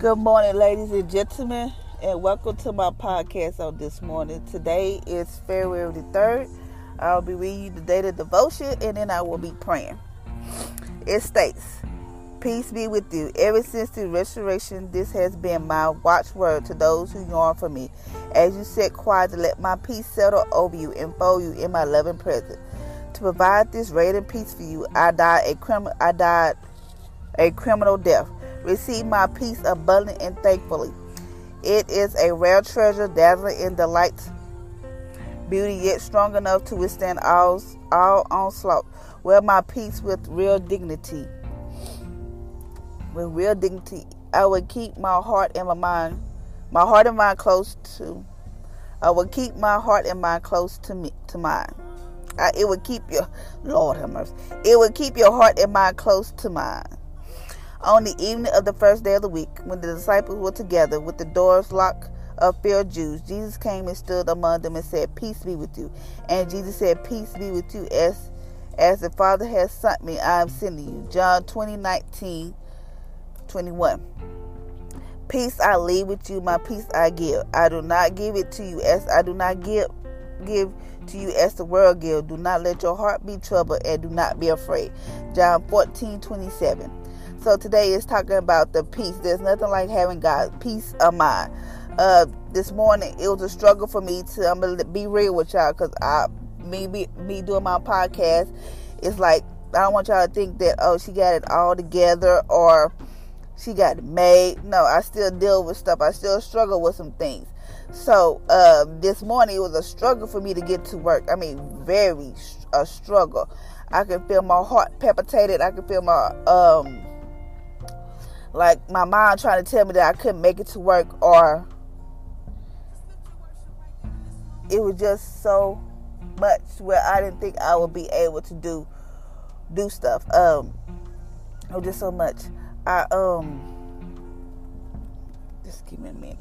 Good morning, ladies and gentlemen, and welcome to my podcast on this morning. Today is February the 3rd. I'll be reading the daily devotion and then I will be praying. It states, Peace be with you. Ever since the restoration, this has been my watchword to those who yearn for me. As you sit quiet let my peace settle over you and fold you in my loving presence. To provide this radiant peace for you, I died a criminal I died a criminal death Receive my peace abundantly and thankfully. It is a rare treasure, dazzling in delight, beauty yet strong enough to withstand all, all onslaught. Wear my peace with real dignity. With real dignity, I will keep my heart and my mind, my heart and mind close to. I will keep my heart and mind close to me, to mine. I, it will keep your Lord have mercy. It will keep your heart and mind close to mine. On the evening of the first day of the week, when the disciples were together with the doors locked of fear Jews, Jesus came and stood among them and said, Peace be with you. And Jesus said, Peace be with you. As as the Father has sent me, I am sending you. John 20, 19, 21. Peace I leave with you, my peace I give. I do not give it to you as I do not give give to you as the world gives. Do not let your heart be troubled and do not be afraid. John 14, 27. So today is talking about the peace. There's nothing like having God peace of mind. Uh, this morning it was a struggle for me to. I'm gonna be real with y'all because I, me, me, me doing my podcast, it's like I don't want y'all to think that oh she got it all together or she got it made. No, I still deal with stuff. I still struggle with some things. So uh, this morning it was a struggle for me to get to work. I mean, very a struggle. I could feel my heart palpitated. I could feel my um like my mom trying to tell me that I couldn't make it to work or it was just so much where I didn't think I would be able to do do stuff. Um it was just so much. I um just give me a minute.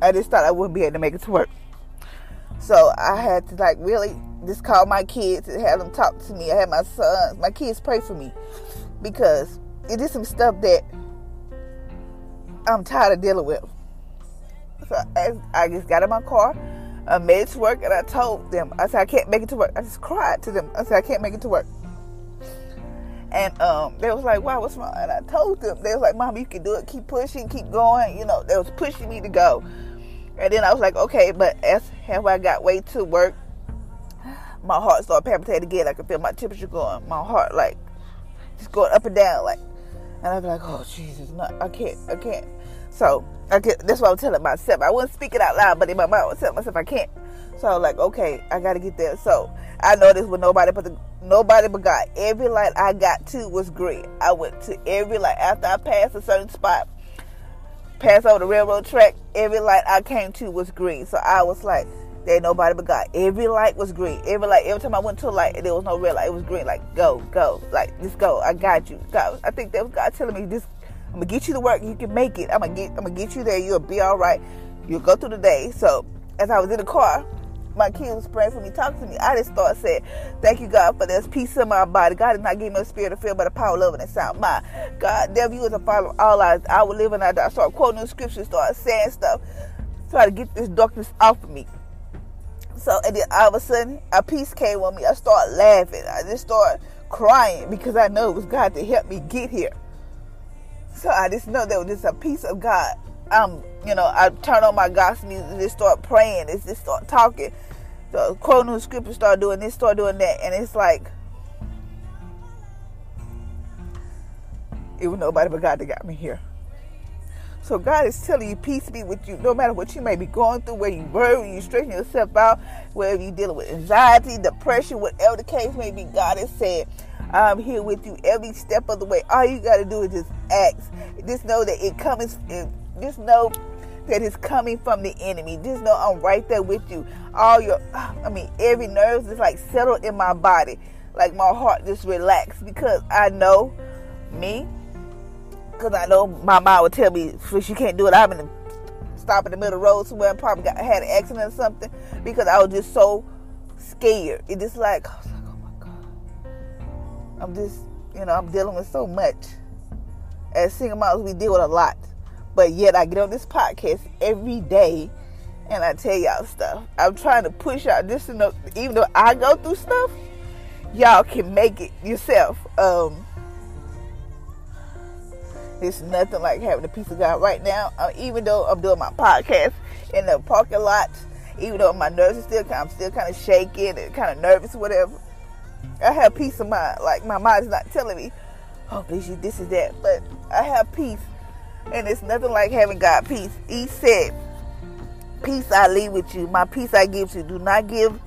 I just thought I wouldn't be able to make it to work. So I had to like really just call my kids and have them talk to me. I had my sons, my kids pray for me because it is some stuff that I'm tired of dealing with. So I just got in my car, I made it to work, and I told them, I said, I can't make it to work. I just cried to them. I said, I can't make it to work. And um, they was like, "Wow, what's wrong?" And I told them, they was like, "Mom, you can do it. Keep pushing, keep going." You know, they was pushing me to go. And then I was like, "Okay," but as how I got way to work, my heart started palpitating again. I could feel my temperature going, my heart like just going up and down, like. And I'd be like, "Oh Jesus, no, I can't, I can't." So I get that's what I was telling myself. I wasn't speaking out loud, but in my mind, I was telling myself I can't. So I was like, "Okay, I got to get there." So I noticed with nobody but the nobody but God. Every light I got to was green. I went to every light after I passed a certain spot, passed over the railroad track. Every light I came to was green. So I was like, there ain't nobody but God. Every light was green. Every light, every time I went to a light, there was no red light. It was green. Like go, go, like just go. I got you. God, I think that was God telling me this. I'm gonna get you to work. You can make it. I'm gonna get. I'm gonna get you there. You'll be all right. You'll go through the day. So as I was in the car, my kids was praying for me, talking to me, I just started saying, Thank you, God, for this peace in my body. God did not give me a spirit of fear, but a power, love, and a sound mind. God, devil, you was a father of all lives. I would live and I die. I started quoting the scriptures, started saying stuff, try to get this darkness off of me. So, and then all of a sudden, a peace came on me. I started laughing. I just started crying because I know it was God to help me get here. So I just know that was just a peace of God. Um, you know, I turn on my gospel music and just start praying. It's just start talking. So quoting the scripture, start doing this, start doing that, and it's like it was nobody but God that got me here. So God is telling you, peace be with you, no matter what you may be going through, where you worry, you straighten yourself out, wherever you're dealing with anxiety, depression, whatever the case may be, God is saying, I'm here with you every step of the way. All you got to do is just ask. Just know that it comes. Just know that it's coming from the enemy. Just know I'm right there with you. All your, I mean, every nerve is like settled in my body. Like my heart just relaxed because I know me. Because I know my mom would tell me, she can't do it. I'm the stop in the middle of the road somewhere and probably got had an accident or something because I was just so scared. It just like oh my God. I'm just, you know, I'm dealing with so much. As single moms, we deal with a lot. But yet I get on this podcast every day and I tell y'all stuff. I'm trying to push out this, know, even though I go through stuff, y'all can make it yourself. Um, it's nothing like having a peace of God right now. Uh, even though I'm doing my podcast in the parking lot, even though my nerves are still, I'm still kind of shaking and kind of nervous, whatever. I have peace of mind. Like my mind is not telling me, oh, is this is that, but I have peace, and it's nothing like having God peace. He said, "Peace I leave with you. My peace I give to you. Do not give."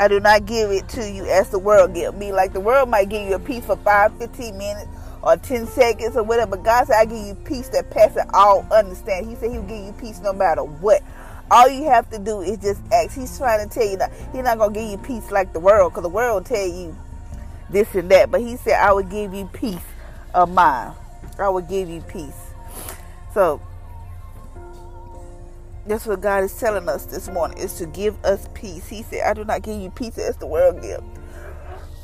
I do not give it to you as the world give me. Like the world might give you a peace for five, fifteen minutes or 10 seconds or whatever. But God said, I give you peace that passes all understand. He said he'll give you peace no matter what. All you have to do is just ask. He's trying to tell you that he's not going to give you peace like the world because the world will tell you this and that. But he said, I will give you peace of mind. I will give you peace. So that's what God is telling us this morning is to give us peace. He said, I do not give you peace as the world give.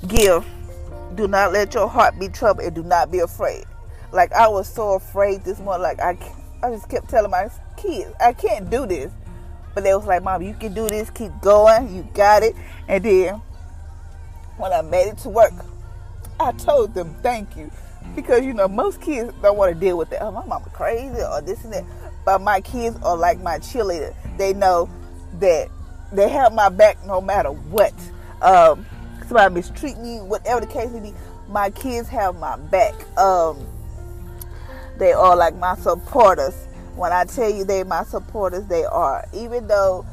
Give. Do not let your heart be troubled and do not be afraid. Like I was so afraid this morning. Like I, I just kept telling my kids, I can't do this. But they was like, Mom, you can do this. Keep going. You got it. And then when I made it to work, I told them thank you. Because, you know, most kids don't want to deal with that. Oh, my mama crazy or this and that. But my kids are like my cheerleader. They know that they have my back no matter what. Um, somebody mistreat me, whatever the case may be, my kids have my back. Um, they are like my supporters. When I tell you they my supporters, they are. Even though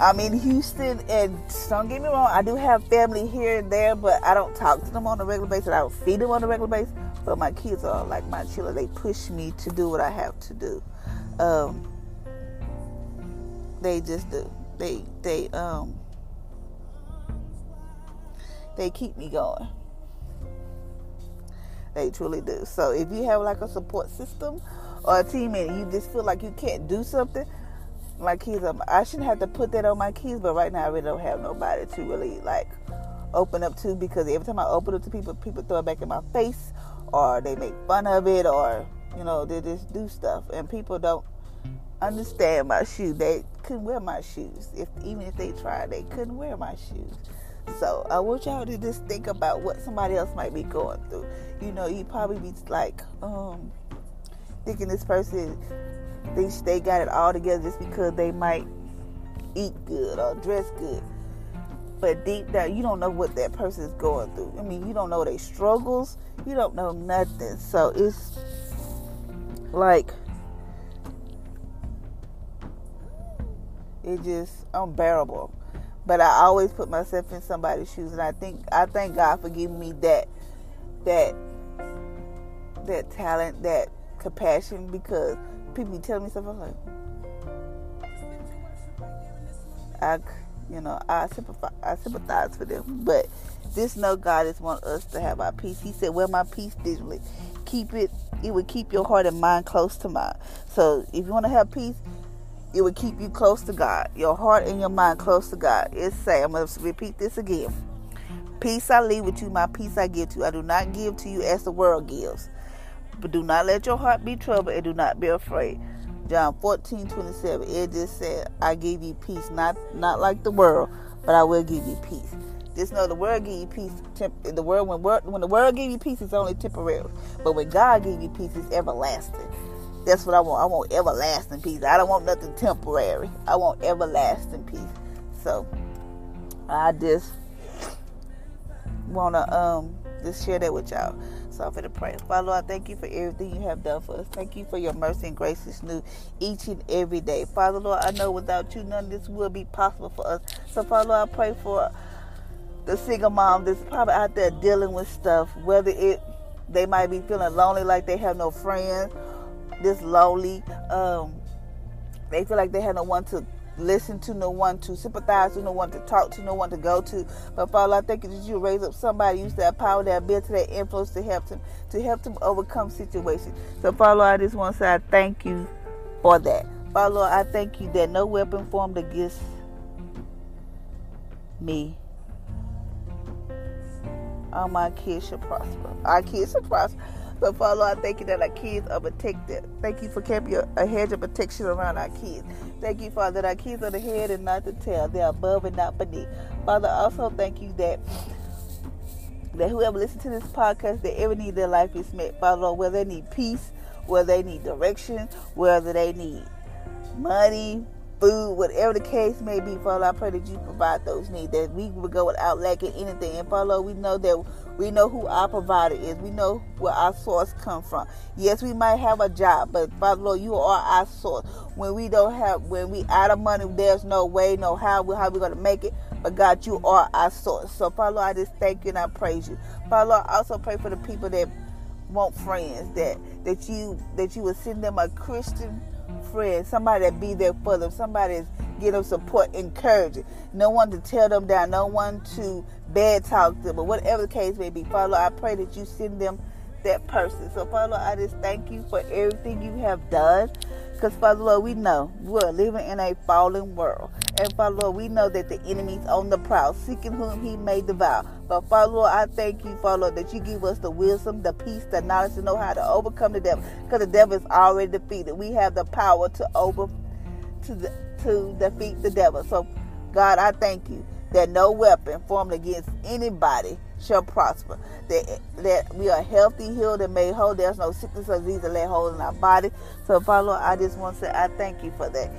I'm in Houston, and don't get me wrong, I do have family here and there, but I don't talk to them on a regular basis. I don't feed them on a regular basis. But my kids are like my children. They push me to do what I have to do. Um, they just do. They they um they keep me going. They truly do. So if you have like a support system or a team and you just feel like you can't do something, my keys are, I shouldn't have to put that on my keys, but right now I really don't have nobody to really like open up to because every time I open up to people, people throw it back in my face or they make fun of it or you know they just do stuff and people don't understand my shoe. They couldn't wear my shoes if even if they tried, they couldn't wear my shoes. So I want y'all to just think about what somebody else might be going through. You know, you probably be like, um, thinking this person thinks they got it all together just because they might eat good or dress good. But deep down, you don't know what that person is going through. I mean, you don't know their struggles. You don't know nothing. So it's like it's just unbearable. But I always put myself in somebody's shoes, and I think I thank God for giving me that that that talent, that compassion, because people be telling me stuff. I'm like, I, you know, I sympathize, I sympathize for them. But this no God is want us to have our peace. He said, "Wear my peace digitally. Keep it. It would keep your heart and mind close to mine. So if you want to have peace, it will keep you close to God. Your heart and your mind close to God. It's say, I'm going to repeat this again. Peace I leave with you, my peace I give to you. I do not give to you as the world gives. But do not let your heart be troubled and do not be afraid. John 14, 27. It just said, I give you peace, not not like the world, but I will give you peace. Just know the world give you peace. Temp- the world when, world, when the world give you peace, it's only temporary. But when God give you peace, it's everlasting. That's what I want. I want everlasting peace. I don't want nothing temporary. I want everlasting peace. So I just wanna um just share that with y'all. So I'm gonna pray. Father, I thank you for everything you have done for us. Thank you for your mercy and grace is new each and every day. Father Lord, I know without you none of this will be possible for us. So Father Lord, I pray for the single mom that's probably out there dealing with stuff, whether it they might be feeling lonely like they have no friends this lonely. Um, they feel like they have no one to listen to, no one to sympathize with no one to talk to, no one to go to. But Father, I thank you that you raise up somebody, use that power, that ability, that influence to help them, to help them overcome situations. So Father, I just want to say I thank you for that. Father, I thank you that no weapon formed against me all my kids should prosper. Our kids should prosper. So, Father, I thank you that our kids are protected. Thank you for keeping a hedge of protection around our kids. Thank you, Father, that our kids are the head and not the tail. They're above and not beneath. Father, also thank you that that whoever listens to this podcast, that every need their life is met. Father, whether they need peace, whether they need direction, whether they need money, food, whatever the case may be, Father, I pray that you provide those needs, that we will go without lacking anything. And Father, we know that we know who our provider is. We know where our source come from. Yes, we might have a job, but Father Lord, you are our source. When we don't have, when we out of money, there's no way, no how, we how going to make it. But God, you are our source. So Father Lord, I just thank you and I praise you. Father Lord, I also pray for the people that want friends, that that you that you would send them a Christian friend, somebody that be there for them, somebody that's give them support, encouraging. No one to tear them down, no one to bad talk them, but whatever the case may be. Father, I pray that you send them that person. So, Father, I just thank you for everything you have done. Because, Father Lord, we know we're living in a fallen world. And, Father Lord, we know that the enemy's on the prowl, seeking whom he may devour. But, Father Lord, I thank you, Father Lord, that you give us the wisdom, the peace, the knowledge to know how to overcome the devil. Because the devil is already defeated. We have the power to over to, the, to defeat the devil. So, God, I thank you that no weapon formed against anybody shall prosper. That, that we are healthy, healed, and made whole. There's no sickness or disease that lay hold in our body. So, Father, I just want to say I thank you for that.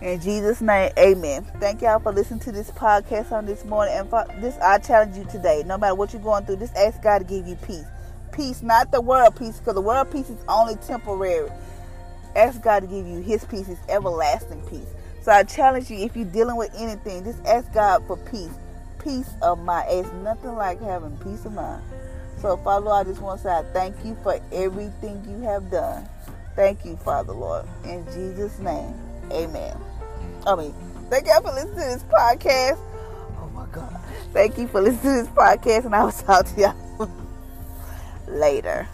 In Jesus' name, amen. Thank y'all for listening to this podcast on this morning. And for this, I challenge you today. No matter what you're going through, just ask God to give you peace. Peace, not the world peace, because the world peace is only temporary. Ask God to give you His peace, His everlasting peace. So I challenge you, if you're dealing with anything, just ask God for peace peace of mind. It's nothing like having peace of mind. So, Father Lord, I just want to say I thank you for everything you have done. Thank you, Father Lord. In Jesus' name, amen. I mean, thank you for listening to this podcast. Oh my God. Thank you for listening to this podcast, and I will talk to y'all later.